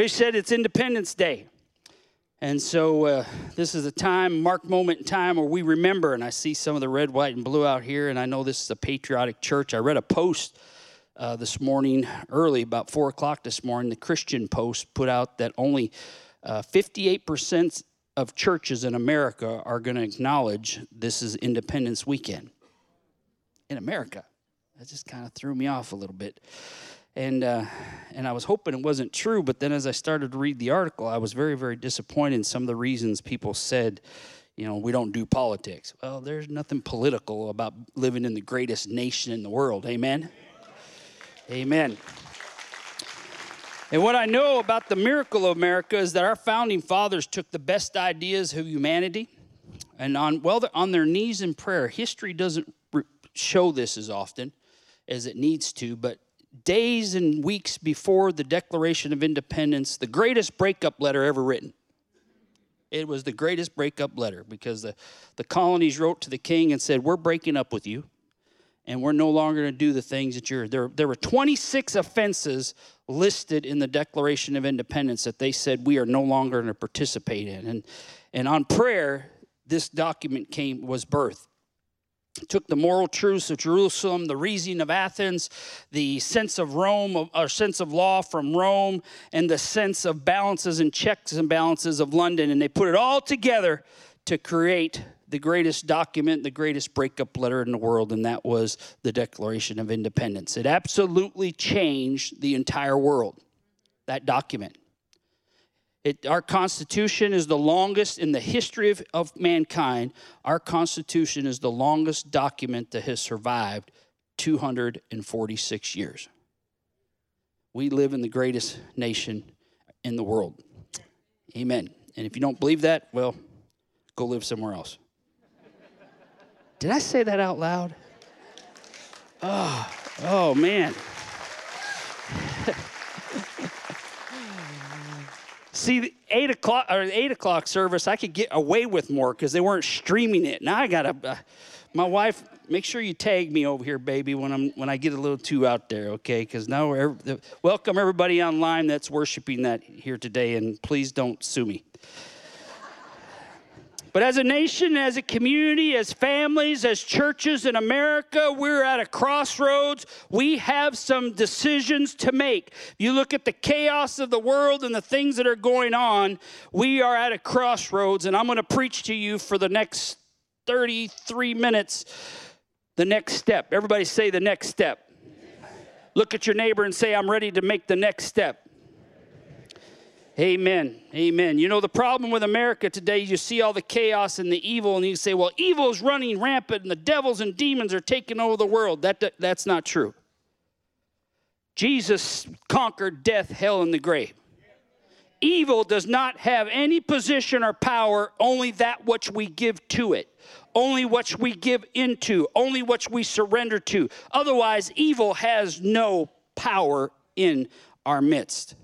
He said it's Independence Day. And so uh, this is a time, mark moment in time where we remember, and I see some of the red, white, and blue out here, and I know this is a patriotic church. I read a post uh, this morning, early, about 4 o'clock this morning, the Christian Post put out that only uh, 58% of churches in America are going to acknowledge this is Independence Weekend. In America. That just kind of threw me off a little bit and uh, and I was hoping it wasn't true. But then as I started to read the article, I was very very disappointed in some of the reasons people said. You know, we don't do politics. Well, there's nothing political about living in the greatest nation in the world. Amen. Amen. And what I know about the miracle of America is that our founding fathers took the best ideas of humanity and on well on their knees in prayer. History doesn't show this as often as it needs to, but days and weeks before the Declaration of Independence, the greatest breakup letter ever written. It was the greatest breakup letter because the, the colonies wrote to the king and said, We're breaking up with you, and we're no longer going to do the things that you're. There, there were 26 offenses listed in the Declaration of Independence that they said we are no longer going to participate in. And, and on prayer, this document came was birthed took the moral truths of Jerusalem, the reasoning of Athens, the sense of Rome, or sense of law from Rome, and the sense of balances and checks and balances of London, and they put it all together to create the greatest document, the greatest breakup letter in the world, and that was the Declaration of Independence. It absolutely changed the entire world, that document. It, our Constitution is the longest in the history of, of mankind. Our Constitution is the longest document that has survived 246 years. We live in the greatest nation in the world. Amen. And if you don't believe that, well, go live somewhere else. Did I say that out loud? Oh, oh man. See, eight o'clock or eight o'clock service, I could get away with more because they weren't streaming it. Now I gotta. Uh, my wife, make sure you tag me over here, baby, when I'm when I get a little too out there, okay? Because now we're welcome everybody online that's worshiping that here today, and please don't sue me. But as a nation, as a community, as families, as churches in America, we're at a crossroads. We have some decisions to make. You look at the chaos of the world and the things that are going on, we are at a crossroads, and I'm going to preach to you for the next 33 minutes the next step. Everybody say the next step. Look at your neighbor and say, I'm ready to make the next step. Amen. Amen. You know, the problem with America today, you see all the chaos and the evil, and you say, well, evil is running rampant and the devils and demons are taking over the world. That, that, that's not true. Jesus conquered death, hell, and the grave. Evil does not have any position or power, only that which we give to it, only what we give into, only what we surrender to. Otherwise, evil has no power in our midst.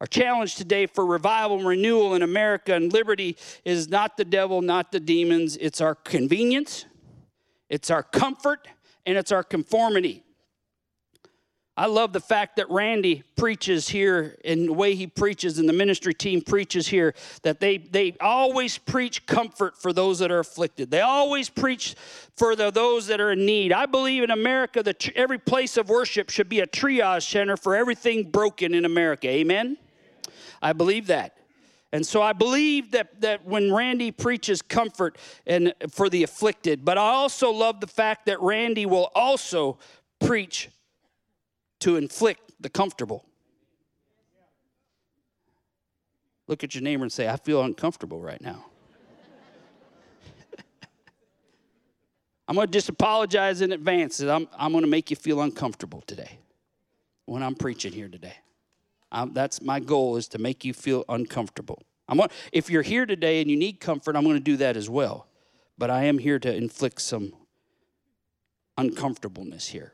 Our challenge today for revival and renewal in America and liberty is not the devil, not the demons. It's our convenience, it's our comfort, and it's our conformity. I love the fact that Randy preaches here and the way he preaches and the ministry team preaches here that they, they always preach comfort for those that are afflicted. They always preach for the, those that are in need. I believe in America that every place of worship should be a triage center for everything broken in America. Amen? I believe that. And so I believe that, that when Randy preaches comfort and for the afflicted, but I also love the fact that Randy will also preach to inflict the comfortable. Look at your neighbor and say, I feel uncomfortable right now. I'm going to just apologize in advance that I'm, I'm going to make you feel uncomfortable today when I'm preaching here today. Um, that's my goal is to make you feel uncomfortable. I'm, if you're here today and you need comfort, I'm going to do that as well. But I am here to inflict some uncomfortableness here.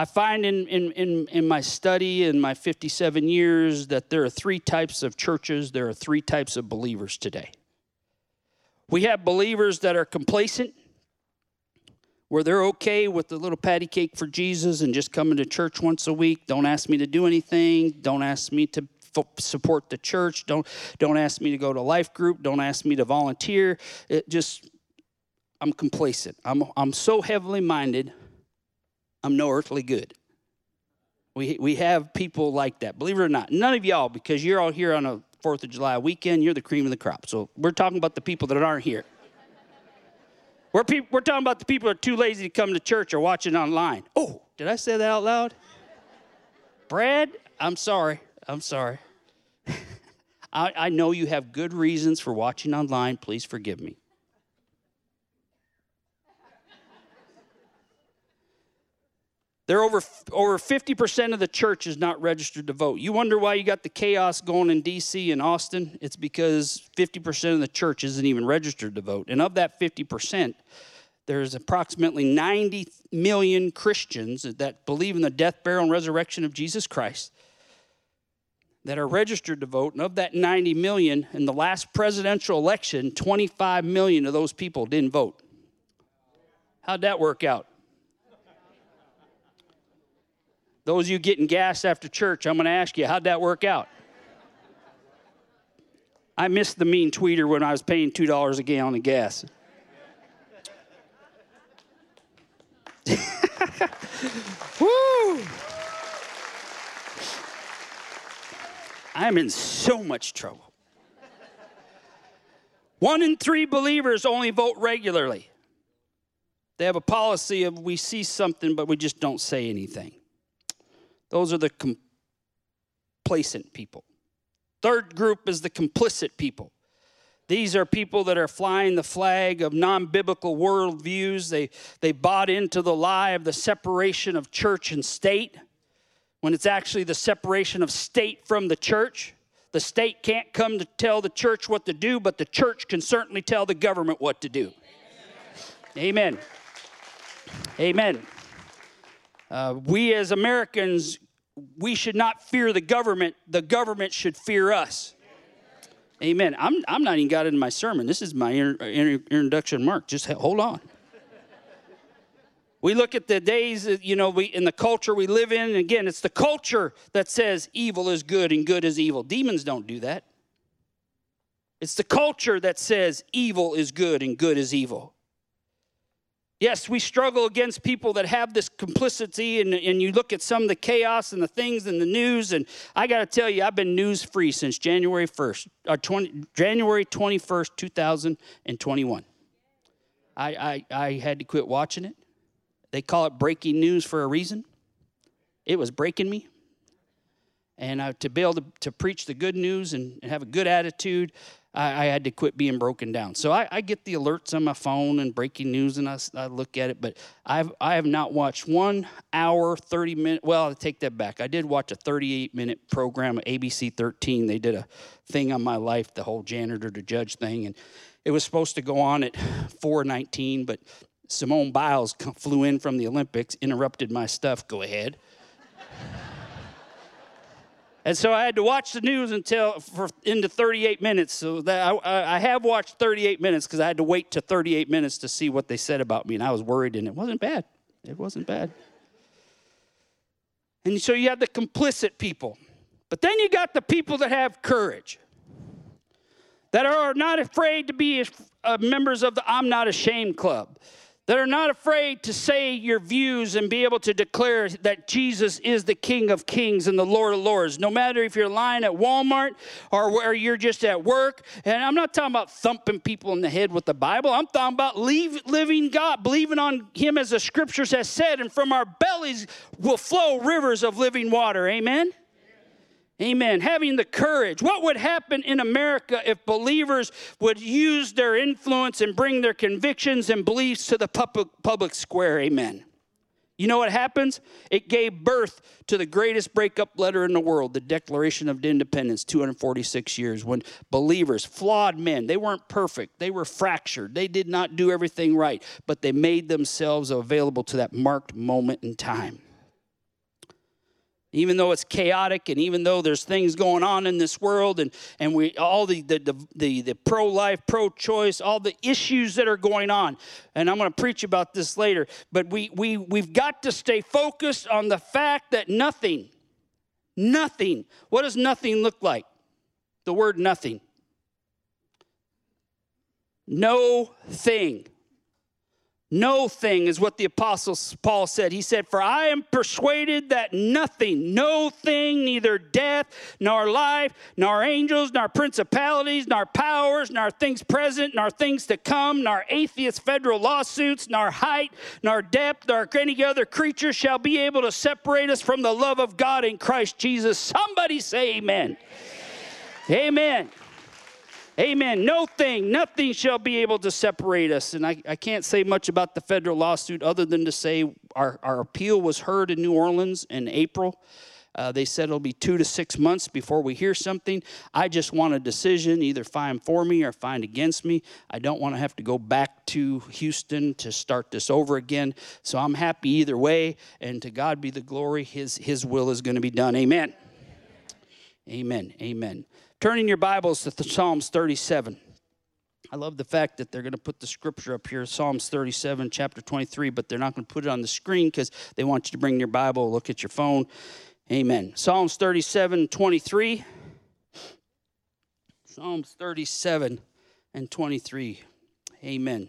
I find in, in, in, in my study in my 57 years that there are three types of churches, there are three types of believers today. We have believers that are complacent, where they're okay with the little patty cake for Jesus and just coming to church once a week. Don't ask me to do anything. Don't ask me to support the church. Don't don't ask me to go to life group. Don't ask me to volunteer. It just I'm complacent. I'm I'm so heavily minded. I'm no earthly good. We we have people like that. Believe it or not, none of y'all because you're all here on a Fourth of July weekend. You're the cream of the crop. So we're talking about the people that aren't here. We're, pe- we're talking about the people that are too lazy to come to church or watching online. Oh, did I say that out loud? Brad, I'm sorry. I'm sorry. I, I know you have good reasons for watching online. Please forgive me. There are over, over 50% of the church is not registered to vote. You wonder why you got the chaos going in D.C. and Austin? It's because 50% of the church isn't even registered to vote. And of that 50%, there's approximately 90 million Christians that believe in the death, burial, and resurrection of Jesus Christ that are registered to vote. And of that 90 million, in the last presidential election, 25 million of those people didn't vote. How'd that work out? Those of you getting gas after church, I'm going to ask you, how'd that work out? I missed the mean tweeter when I was paying $2 a gallon of gas. Woo! I'm in so much trouble. One in three believers only vote regularly. They have a policy of we see something, but we just don't say anything. Those are the complacent people. Third group is the complicit people. These are people that are flying the flag of non biblical worldviews. They, they bought into the lie of the separation of church and state when it's actually the separation of state from the church. The state can't come to tell the church what to do, but the church can certainly tell the government what to do. Amen. Amen. Uh, we as Americans, we should not fear the government. The government should fear us. Amen. I'm, I'm not even got it in my sermon. This is my inter, inter, introduction mark. Just hold on. We look at the days, you know, we, in the culture we live in. And again, it's the culture that says evil is good and good is evil. Demons don't do that. It's the culture that says evil is good and good is evil. Yes, we struggle against people that have this complicity, and, and you look at some of the chaos and the things in the news, and I got to tell you, I've been news free since January 1st, or uh, 20, January 21st, 2021. I, I, I had to quit watching it. They call it breaking news for a reason. It was breaking me. And uh, to be able to, to preach the good news and, and have a good attitude, I, I, had to quit being broken down. So I, I, get the alerts on my phone and breaking news, and I, I, look at it. But I've I have not watched one hour, thirty minute. Well, I take that back. I did watch a thirty-eight minute program ABC 13. They did a thing on my life, the whole janitor to judge thing, and it was supposed to go on at 4:19, but Simone Biles flew in from the Olympics, interrupted my stuff. Go ahead. And so I had to watch the news until for into 38 minutes. So that I, I have watched 38 minutes because I had to wait to 38 minutes to see what they said about me, and I was worried, and it wasn't bad. It wasn't bad. And so you have the complicit people, but then you got the people that have courage, that are not afraid to be uh, members of the I'm Not Ashamed Club that are not afraid to say your views and be able to declare that Jesus is the King of Kings and the Lord of Lords. No matter if you're lying at Walmart or where you're just at work. And I'm not talking about thumping people in the head with the Bible. I'm talking about leave, living God, believing on Him as the scriptures has said, and from our bellies will flow rivers of living water. Amen? Amen. Having the courage. What would happen in America if believers would use their influence and bring their convictions and beliefs to the public, public square? Amen. You know what happens? It gave birth to the greatest breakup letter in the world, the Declaration of Independence, 246 years, when believers, flawed men, they weren't perfect, they were fractured, they did not do everything right, but they made themselves available to that marked moment in time. Even though it's chaotic and even though there's things going on in this world and, and we all the, the, the, the, the pro-life pro-choice all the issues that are going on. And i'm going to preach about this later but we, we, we've got to stay focused on the fact that nothing nothing what does nothing look like? The word nothing. No thing no thing is what the apostle Paul said. He said, For I am persuaded that nothing, no thing, neither death, nor life, nor angels, nor principalities, nor powers, nor things present, nor things to come, nor atheist federal lawsuits, nor height, nor depth, nor any other creature shall be able to separate us from the love of God in Christ Jesus. Somebody say amen. Amen. amen. Amen. No thing, nothing shall be able to separate us. And I, I can't say much about the federal lawsuit other than to say our, our appeal was heard in New Orleans in April. Uh, they said it'll be two to six months before we hear something. I just want a decision, either find for me or find against me. I don't want to have to go back to Houston to start this over again. So I'm happy either way. And to God be the glory. His, his will is going to be done. Amen. Amen. Amen. Turning your Bibles to Psalms 37. I love the fact that they're going to put the scripture up here, Psalms 37, chapter 23, but they're not going to put it on the screen because they want you to bring your Bible, look at your phone. Amen. Psalms 37, 23. Psalms 37 and 23. Amen.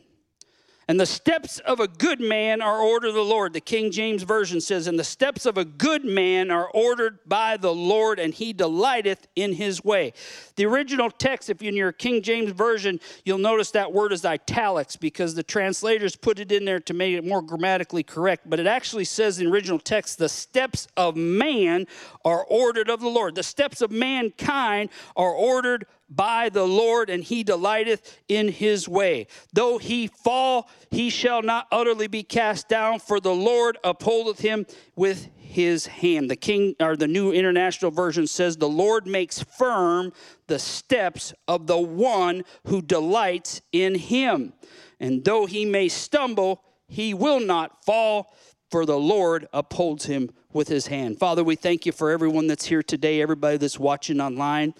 And the steps of a good man are ordered of the Lord. The King James Version says, And the steps of a good man are ordered by the Lord, and he delighteth in his way. The original text, if you're in your King James Version, you'll notice that word is italics because the translators put it in there to make it more grammatically correct. But it actually says in the original text, The steps of man are ordered of the Lord. The steps of mankind are ordered by the Lord, and he delighteth in his way. Though he fall, he shall not utterly be cast down, for the Lord upholdeth him with his hand. The King or the New International Version says, The Lord makes firm the steps of the one who delights in him. And though he may stumble, he will not fall, for the Lord upholds him with his hand. Father, we thank you for everyone that's here today, everybody that's watching online.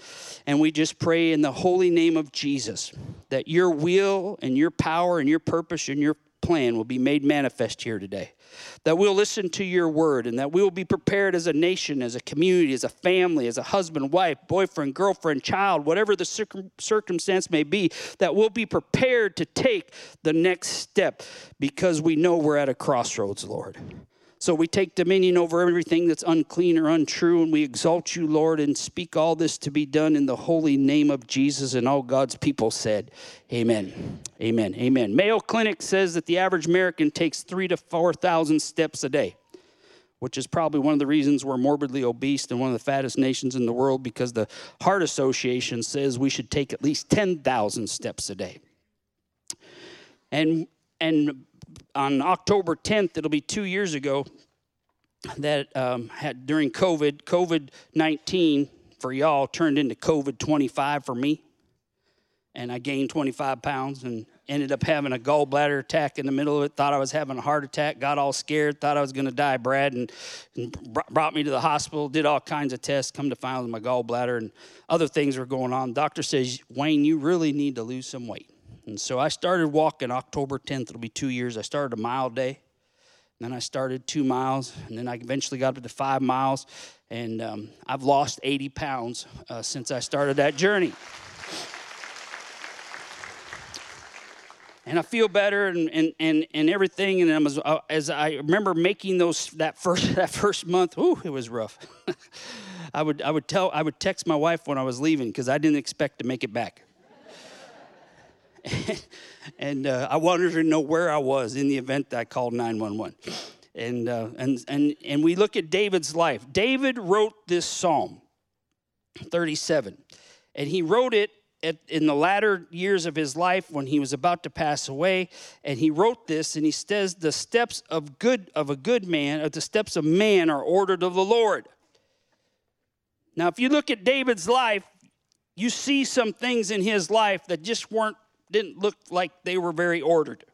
And we just pray in the holy name of Jesus that your will and your power and your purpose and your plan will be made manifest here today. That we'll listen to your word and that we will be prepared as a nation, as a community, as a family, as a husband, wife, boyfriend, girlfriend, child, whatever the circum- circumstance may be, that we'll be prepared to take the next step because we know we're at a crossroads, Lord. So we take dominion over everything that's unclean or untrue, and we exalt you, Lord, and speak all this to be done in the holy name of Jesus. And all God's people said, Amen. Amen. Amen. Mayo Clinic says that the average American takes three to 4,000 steps a day, which is probably one of the reasons we're morbidly obese and one of the fattest nations in the world because the Heart Association says we should take at least 10,000 steps a day. And, and on October 10th, it'll be two years ago, that um, had during COVID, COVID 19 for y'all turned into COVID 25 for me. And I gained 25 pounds and ended up having a gallbladder attack in the middle of it. Thought I was having a heart attack, got all scared, thought I was going to die, Brad, and, and, brought me to the hospital, did all kinds of tests, come to find my gallbladder and other things were going on. Doctor says, Wayne, you really need to lose some weight. And so I started walking October 10th, it'll be two years. I started a mile a day. Then I started two miles, and then I eventually got up to five miles. And um, I've lost 80 pounds uh, since I started that journey. and I feel better and, and, and, and everything. And as, uh, as I remember making those that first that first month, ooh, it was rough. I would I would tell I would text my wife when I was leaving because I didn't expect to make it back. and uh, I wanted to know where I was in the event that I called 911. And, uh, and, and, and we look at David's life. David wrote this psalm, 37, and he wrote it at, in the latter years of his life when he was about to pass away and he wrote this and he says the steps of good of a good man the steps of man are ordered of the lord now if you look at david's life you see some things in his life that just weren't didn't look like they were very ordered.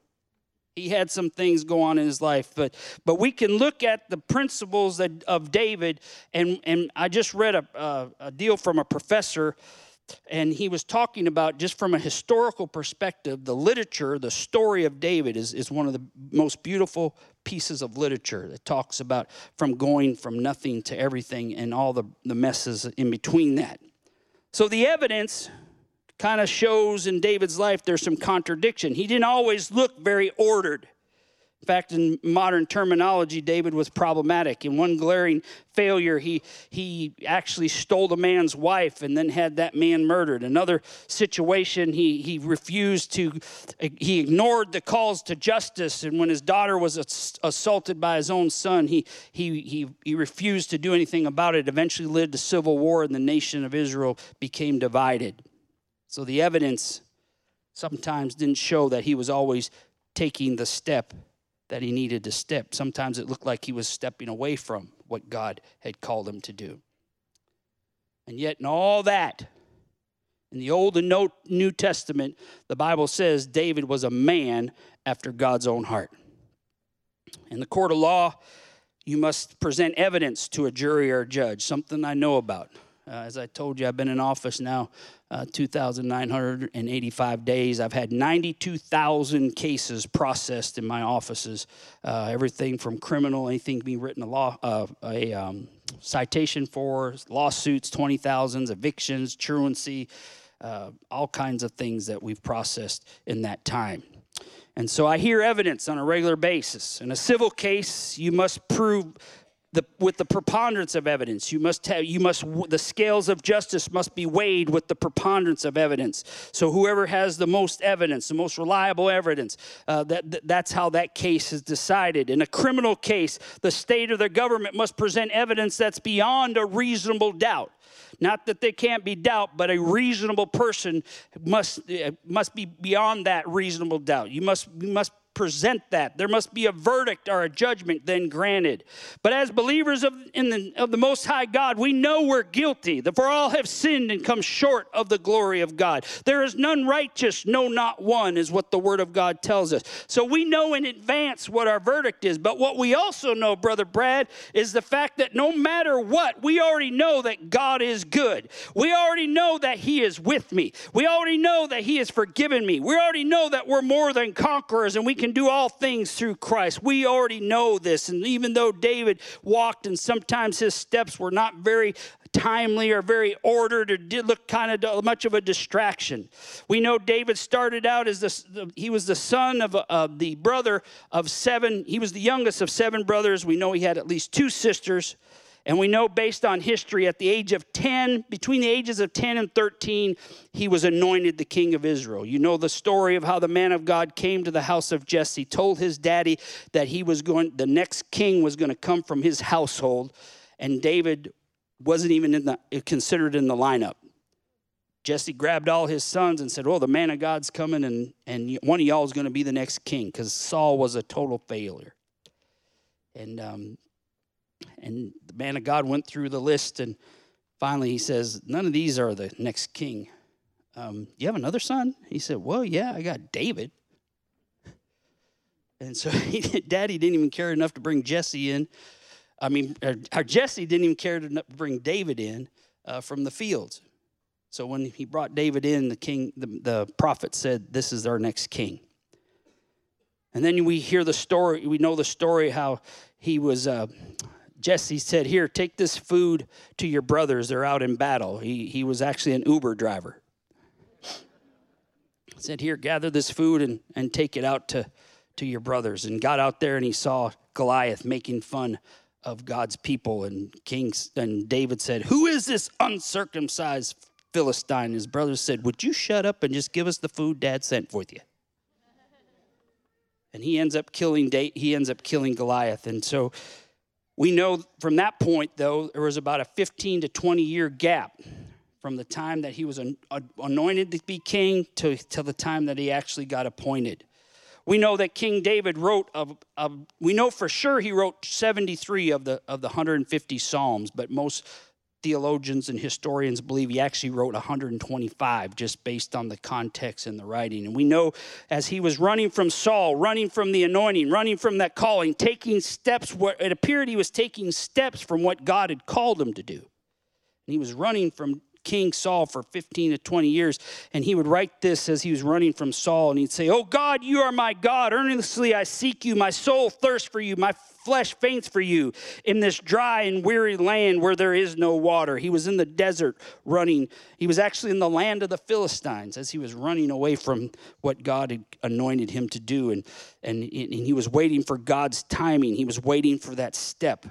He had some things go on in his life, but but we can look at the principles that, of David, and and I just read a, a, a deal from a professor, and he was talking about just from a historical perspective, the literature, the story of David is is one of the most beautiful pieces of literature that talks about from going from nothing to everything and all the, the messes in between that. So the evidence kind of shows in David's life there's some contradiction. He didn't always look very ordered. In fact, in modern terminology, David was problematic. In one glaring failure, he, he actually stole a man's wife and then had that man murdered. Another situation, he, he refused to, he ignored the calls to justice. And when his daughter was assaulted by his own son, he, he, he, he refused to do anything about it. Eventually led to civil war, and the nation of Israel became divided. So the evidence sometimes didn't show that he was always taking the step that he needed to step. Sometimes it looked like he was stepping away from what God had called him to do. And yet, in all that, in the Old and New Testament, the Bible says David was a man after God's own heart. In the court of law, you must present evidence to a jury or a judge, something I know about. Uh, as I told you, I've been in office now uh, 2,985 days. I've had 92,000 cases processed in my offices. Uh, everything from criminal, anything being written a law, uh, a um, citation for, lawsuits, 20,000s, evictions, truancy, uh, all kinds of things that we've processed in that time. And so I hear evidence on a regular basis. In a civil case, you must prove the, with the preponderance of evidence. You must have, you must, the scales of justice must be weighed with the preponderance of evidence. So whoever has the most evidence, the most reliable evidence, uh, that, that, that's how that case is decided. In a criminal case, the state or the government must present evidence that's beyond a reasonable doubt. Not that there can't be doubt, but a reasonable person must, uh, must be beyond that reasonable doubt. You must, you must present that. There must be a verdict or a judgment then granted. But as believers of, in the, of the Most High God, we know we're guilty, for all have sinned and come short of the glory of God. There is none righteous, no, not one, is what the Word of God tells us. So we know in advance what our verdict is. But what we also know, Brother Brad, is the fact that no matter what, we already know that God is good. We already know that He is with me. We already know that He has forgiven me. We already know that we're more than conquerors and we can can do all things through Christ. We already know this. And even though David walked and sometimes his steps were not very timely or very ordered or did look kind of much of a distraction. We know David started out as the, he was the son of, of the brother of seven, he was the youngest of seven brothers. We know he had at least two sisters. And we know based on history, at the age of 10, between the ages of 10 and 13, he was anointed the king of Israel. You know the story of how the man of God came to the house of Jesse, told his daddy that he was going, the next king was going to come from his household, and David wasn't even in the, considered in the lineup. Jesse grabbed all his sons and said, Oh, the man of God's coming, and, and one of y'all is going to be the next king, because Saul was a total failure. And um, and the man of God went through the list, and finally he says, None of these are the next king. Um, you have another son? He said, Well, yeah, I got David. And so he, daddy didn't even care enough to bring Jesse in. I mean, or Jesse didn't even care to bring David in uh, from the fields. So when he brought David in, the king, the, the prophet said, This is our next king. And then we hear the story, we know the story how he was uh, Jesse said, Here, take this food to your brothers. They're out in battle. He, he was actually an Uber driver. He said, Here, gather this food and, and take it out to, to your brothers. And got out there and he saw Goliath making fun of God's people. And King and David said, Who is this uncircumcised Philistine? His brothers said, Would you shut up and just give us the food dad sent for you? And he ends up killing he ends up killing Goliath. And so we know from that point, though, there was about a 15 to 20 year gap from the time that he was anointed to be king to, to the time that he actually got appointed. We know that King David wrote of, of, we know for sure he wrote 73 of the of the 150 psalms, but most theologians and historians believe he actually wrote 125 just based on the context and the writing. And we know as he was running from Saul, running from the anointing, running from that calling, taking steps, where it appeared he was taking steps from what God had called him to do. And he was running from King Saul for 15 to 20 years. And he would write this as he was running from Saul. And he'd say, Oh God, you are my God. Earnestly I seek you. My soul thirsts for you. My flesh faints for you in this dry and weary land where there is no water. He was in the desert running. He was actually in the land of the Philistines as he was running away from what God had anointed him to do. And, and, and he was waiting for God's timing, he was waiting for that step.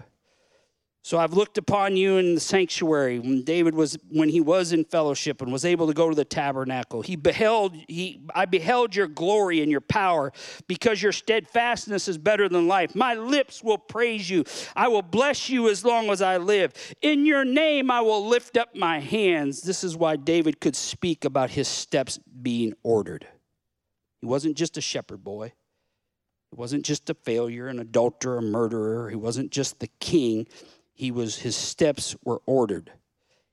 So I've looked upon you in the sanctuary when David was when he was in fellowship and was able to go to the tabernacle. He beheld he I beheld your glory and your power because your steadfastness is better than life. My lips will praise you. I will bless you as long as I live. In your name I will lift up my hands. This is why David could speak about his steps being ordered. He wasn't just a shepherd boy. He wasn't just a failure, an adulterer, a murderer. He wasn't just the king he was his steps were ordered.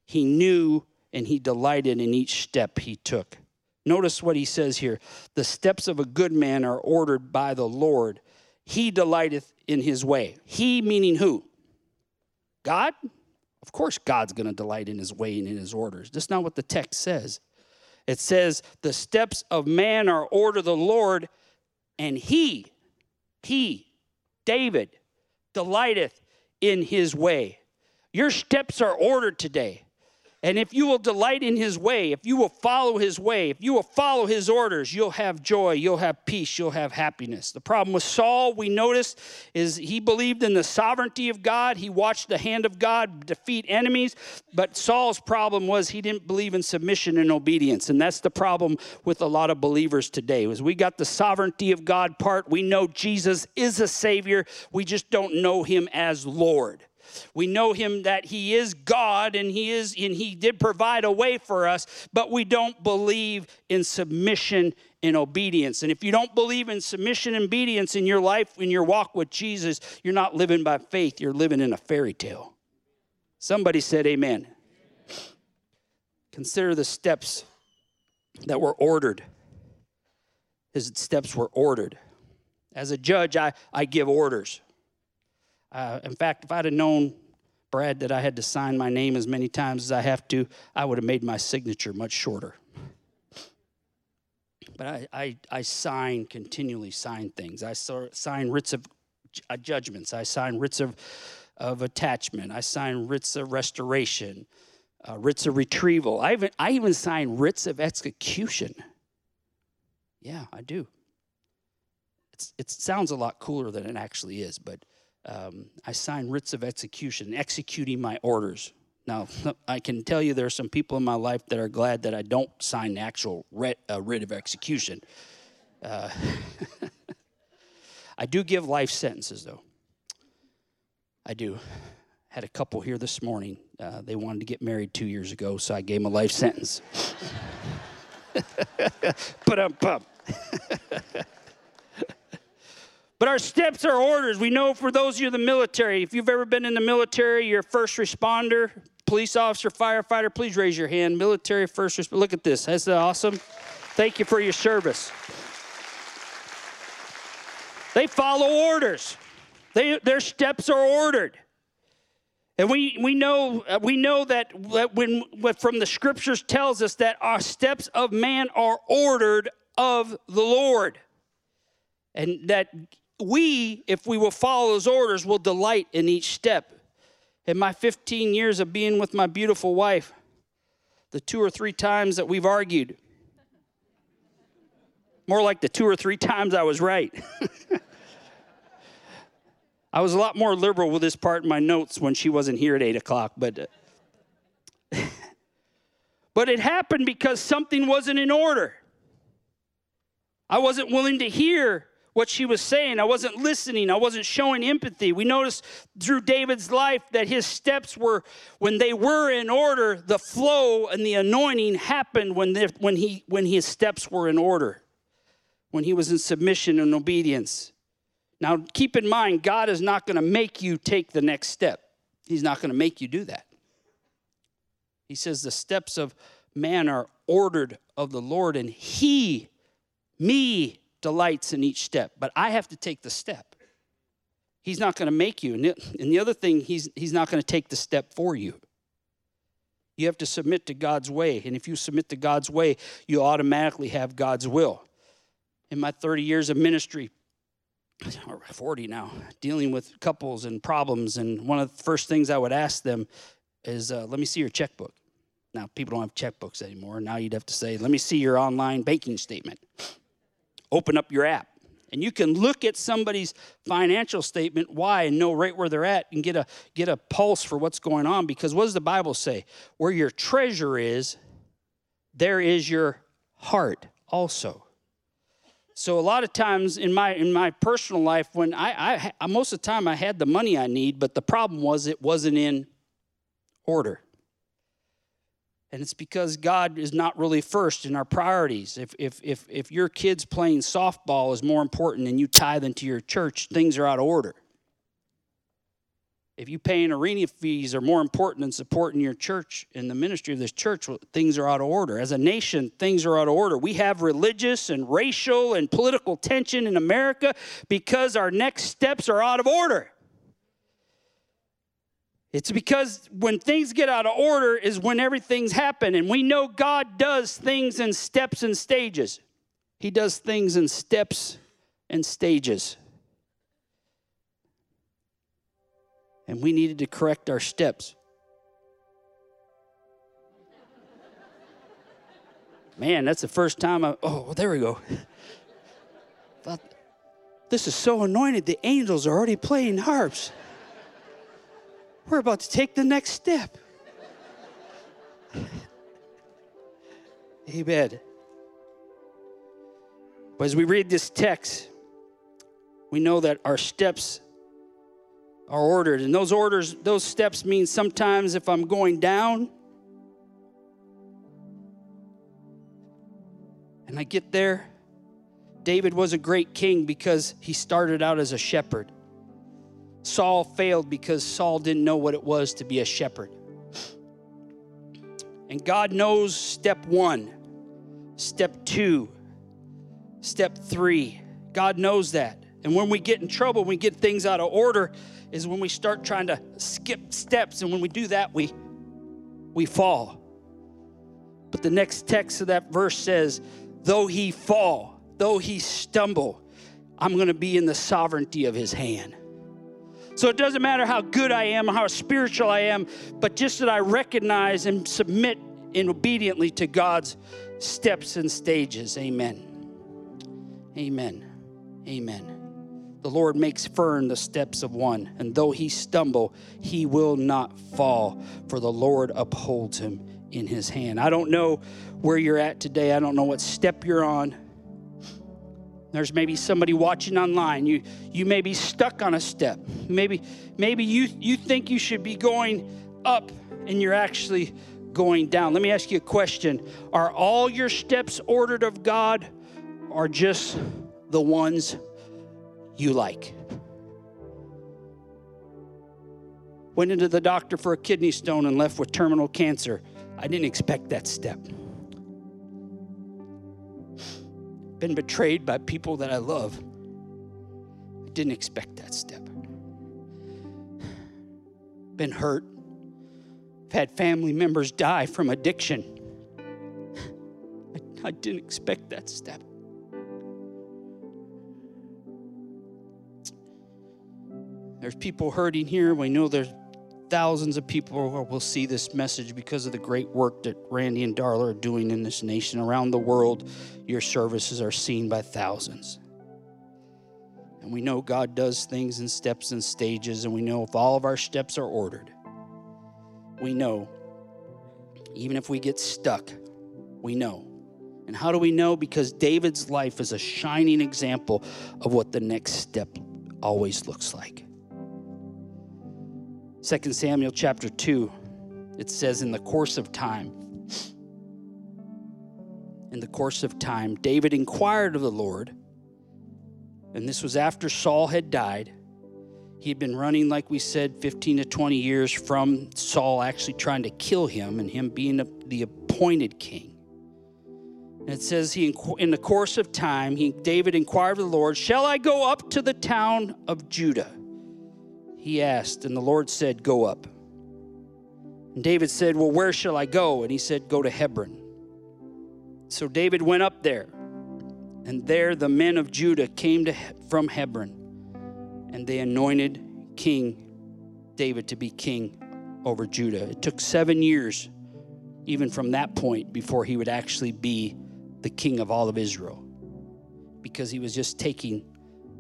He knew and he delighted in each step he took. Notice what he says here. The steps of a good man are ordered by the Lord. He delighteth in his way. He meaning who? God? Of course, God's going to delight in his way and in his orders. That's not what the text says. It says, The steps of man are ordered the Lord, and he, he, David, delighteth in his way. Your steps are ordered today. And if you will delight in his way, if you will follow his way, if you will follow his orders, you'll have joy, you'll have peace, you'll have happiness. The problem with Saul, we notice, is he believed in the sovereignty of God. He watched the hand of God defeat enemies. But Saul's problem was he didn't believe in submission and obedience. And that's the problem with a lot of believers today. Is we got the sovereignty of God part. We know Jesus is a savior. We just don't know him as Lord. We know him that he is God and he is and he did provide a way for us, but we don't believe in submission and obedience. And if you don't believe in submission and obedience in your life, in your walk with Jesus, you're not living by faith, you're living in a fairy tale. Somebody said amen. Consider the steps that were ordered. His steps were ordered. As a judge, I, I give orders. Uh, in fact, if I'd have known, Brad, that I had to sign my name as many times as I have to, I would have made my signature much shorter. But I, I, I sign, continually sign things. I sign writs of uh, judgments. I sign writs of, of attachment. I sign writs of restoration, uh, writs of retrieval. I even, I even sign writs of execution. Yeah, I do. It's, it sounds a lot cooler than it actually is, but um, I sign writs of execution, executing my orders. Now, I can tell you there are some people in my life that are glad that I don't sign the actual writ, uh, writ of execution. Uh, I do give life sentences, though. I do. Had a couple here this morning. Uh, they wanted to get married two years ago, so I gave them a life sentence. but I'm pumped. But our steps are orders. We know for those of you in the military, if you've ever been in the military, you're a first responder, police officer, firefighter, please raise your hand. Military first responder. Look at this. That's awesome. Thank you for your service. They follow orders. They, their steps are ordered. And we, we, know, uh, we know that, that when, when from the scriptures tells us that our steps of man are ordered of the Lord. And that we, if we will follow those orders, will delight in each step. In my 15 years of being with my beautiful wife, the two or three times that we've argued, more like the two or three times I was right. I was a lot more liberal with this part in my notes when she wasn't here at 8 o'clock, but. Uh, but it happened because something wasn't in order. I wasn't willing to hear what she was saying. I wasn't listening. I wasn't showing empathy. We notice through David's life that his steps were, when they were in order, the flow and the anointing happened when, when, he, when his steps were in order, when he was in submission and obedience. Now, keep in mind, God is not going to make you take the next step, He's not going to make you do that. He says, The steps of man are ordered of the Lord, and he, me, delights in each step. But I have to take the step. He's not going to make you. And the other thing, he's, he's not going to take the step for you. You have to submit to God's way. And if you submit to God's way, you automatically have God's will. In my 30 years of ministry, or 40 now, dealing with couples and problems, and one of the first things I would ask them is, uh, Let me see your checkbook. Now, people don't have checkbooks anymore. Now you'd have to say, Let me see your online banking statement. Open up your app. And you can look at somebody's financial statement, why, and know right where they're at and get a, get a pulse for what's going on. Because what does the Bible say? Where your treasure is, there is your heart also. So a lot of times in my in my personal life, when I, I most of the time I had the money I need, but the problem was it wasn't in order. And it's because God is not really first in our priorities. If, if, if, if your kids playing softball is more important than you tithe into your church, things are out of order. If you paying arena fees are more important than supporting your church and the ministry of this church, things are out of order. As a nation, things are out of order. We have religious and racial and political tension in America because our next steps are out of order. It's because when things get out of order is when everything's happened. And we know God does things in steps and stages. He does things in steps and stages. And we needed to correct our steps. Man, that's the first time I, oh, well, there we go. This is so anointed, the angels are already playing harps. We're about to take the next step. Amen. But as we read this text, we know that our steps are ordered. And those orders, those steps mean sometimes if I'm going down and I get there, David was a great king because he started out as a shepherd. Saul failed because Saul didn't know what it was to be a shepherd. And God knows step one, step two, step three. God knows that. And when we get in trouble, when we get things out of order, is when we start trying to skip steps. And when we do that, we, we fall. But the next text of that verse says, though he fall, though he stumble, I'm going to be in the sovereignty of his hand. So it doesn't matter how good I am, how spiritual I am, but just that I recognize and submit in obediently to God's steps and stages. Amen. Amen. Amen. The Lord makes firm the steps of one, and though he stumble, he will not fall, for the Lord upholds him in his hand. I don't know where you're at today. I don't know what step you're on. There's maybe somebody watching online. You you may be stuck on a step. Maybe maybe you you think you should be going up and you're actually going down. Let me ask you a question. Are all your steps ordered of God or just the ones you like? Went into the doctor for a kidney stone and left with terminal cancer. I didn't expect that step. Been betrayed by people that I love. I didn't expect that step. Been hurt. I've had family members die from addiction. I, I didn't expect that step. There's people hurting here. We know there's thousands of people will see this message because of the great work that Randy and Darla are doing in this nation. Around the world, your services are seen by thousands. And we know God does things in steps and stages, and we know if all of our steps are ordered, we know, even if we get stuck, we know. And how do we know? Because David's life is a shining example of what the next step always looks like. 2 Samuel chapter 2, it says, In the course of time, in the course of time, David inquired of the Lord, and this was after Saul had died. He had been running, like we said, 15 to 20 years from Saul actually trying to kill him and him being the appointed king. And it says he, in the course of time, he, David inquired of the Lord, Shall I go up to the town of Judah? He asked, and the Lord said, Go up. And David said, Well, where shall I go? And he said, Go to Hebron. So David went up there, and there the men of Judah came to, from Hebron and they anointed King David to be king over Judah. It took seven years, even from that point, before he would actually be the king of all of Israel, because he was just taking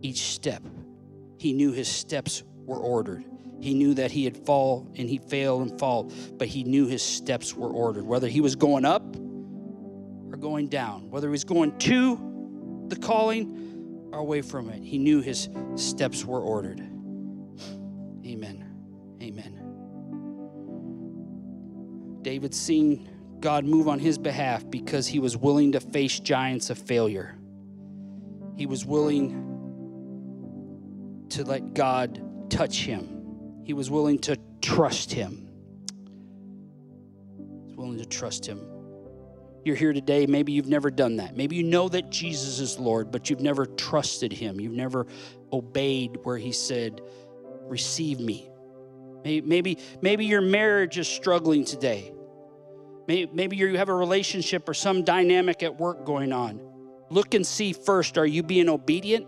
each step. He knew his steps were ordered. He knew that he had fall and he failed and fall, but he knew his steps were ordered. Whether he was going up or going down, whether he was going to the calling or away from it. He knew his steps were ordered. Amen. Amen. David seen God move on his behalf because he was willing to face giants of failure. He was willing to let God touch him. He was willing to trust him. He was willing to trust him you're here today, maybe you've never done that. Maybe you know that Jesus is Lord, but you've never trusted him. You've never obeyed where he said, Receive me. Maybe, maybe your marriage is struggling today. Maybe you have a relationship or some dynamic at work going on. Look and see first are you being obedient?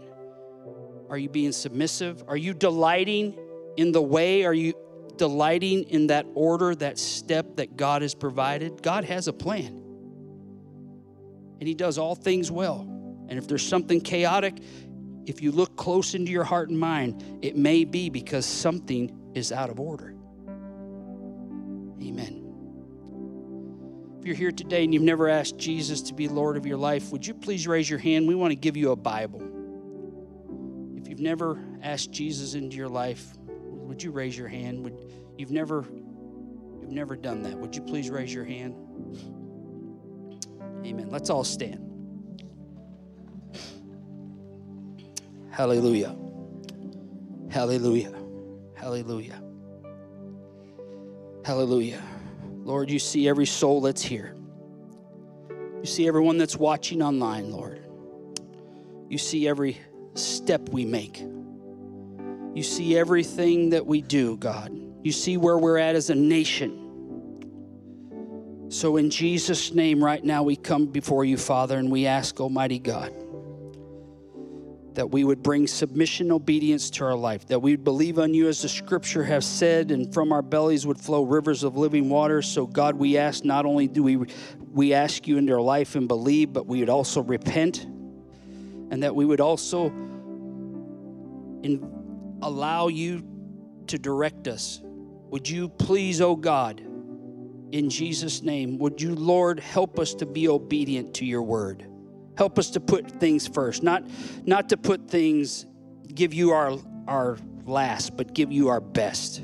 Are you being submissive? Are you delighting in the way? Are you delighting in that order, that step that God has provided? God has a plan and He does all things well. And if there's something chaotic, if you look close into your heart and mind, it may be because something is out of order. Amen. If you're here today and you've never asked Jesus to be Lord of your life, would you please raise your hand? We want to give you a Bible. You've never asked Jesus into your life, would you raise your hand? Would you've never you've never done that? Would you please raise your hand? Amen. Let's all stand. Hallelujah. Hallelujah. Hallelujah. Hallelujah. Lord, you see every soul that's here. You see everyone that's watching online, Lord. You see every step we make. You see everything that we do, God. You see where we're at as a nation. So, in Jesus' name, right now, we come before you, Father, and we ask, Almighty God, that we would bring submission, obedience to our life, that we would believe on you as the scripture has said, and from our bellies would flow rivers of living water. So, God, we ask not only do we, we ask you into our life and believe, but we would also repent, and that we would also in, allow you to direct us. Would you please, oh God, in Jesus' name, would you, Lord, help us to be obedient to your word? Help us to put things first, not, not to put things, give you our, our last, but give you our best.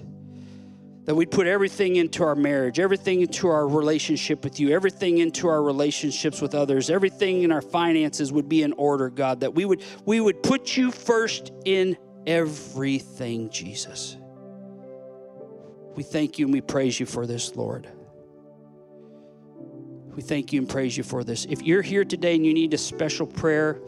That we'd put everything into our marriage, everything into our relationship with you, everything into our relationships with others, everything in our finances would be in order, God. That we would we would put you first in everything, Jesus. We thank you and we praise you for this, Lord. We thank you and praise you for this. If you're here today and you need a special prayer,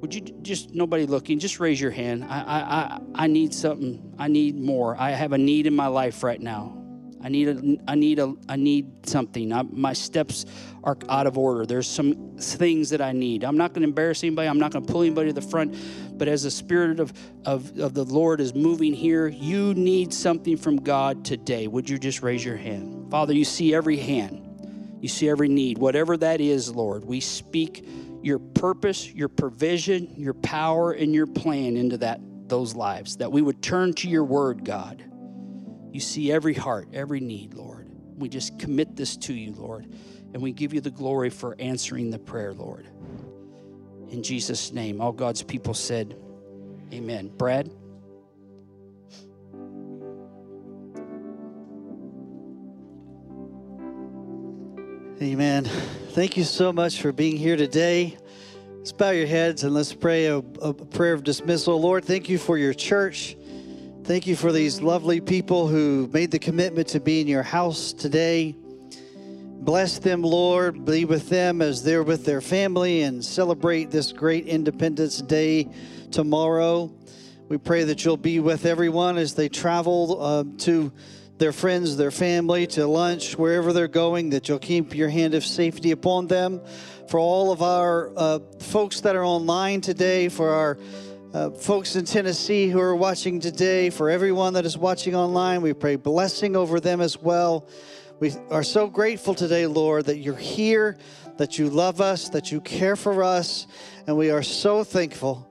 would you just nobody looking just raise your hand. I, I i i need something. I need more. I have a need in my life right now. I need a i need a i need something. I, my steps are out of order. There's some things that i need. I'm not going to embarrass anybody. I'm not going to pull anybody to the front. But as the spirit of, of of the lord is moving here you need something from god today. Would you just raise your hand? Father you see every hand. You see every need, whatever that is, Lord. We speak your purpose, your provision, your power, and your plan into that those lives. That we would turn to your word, God. You see every heart, every need, Lord. We just commit this to you, Lord. And we give you the glory for answering the prayer, Lord. In Jesus' name, all God's people said, Amen. Brad? Amen. Thank you so much for being here today. Let's bow your heads and let's pray a, a prayer of dismissal. Lord, thank you for your church. Thank you for these lovely people who made the commitment to be in your house today. Bless them, Lord. Be with them as they're with their family and celebrate this great Independence Day tomorrow. We pray that you'll be with everyone as they travel uh, to their friends, their family, to lunch, wherever they're going, that you'll keep your hand of safety upon them. For all of our uh, folks that are online today, for our uh, folks in Tennessee who are watching today, for everyone that is watching online, we pray blessing over them as well. We are so grateful today, Lord, that you're here, that you love us, that you care for us, and we are so thankful.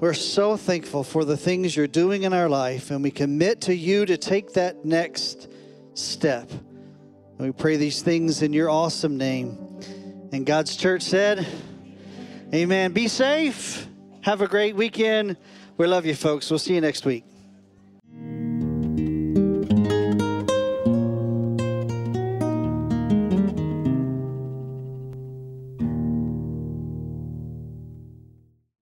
We're so thankful for the things you're doing in our life, and we commit to you to take that next step. And we pray these things in your awesome name. And God's church said, Amen. Be safe. Have a great weekend. We love you, folks. We'll see you next week.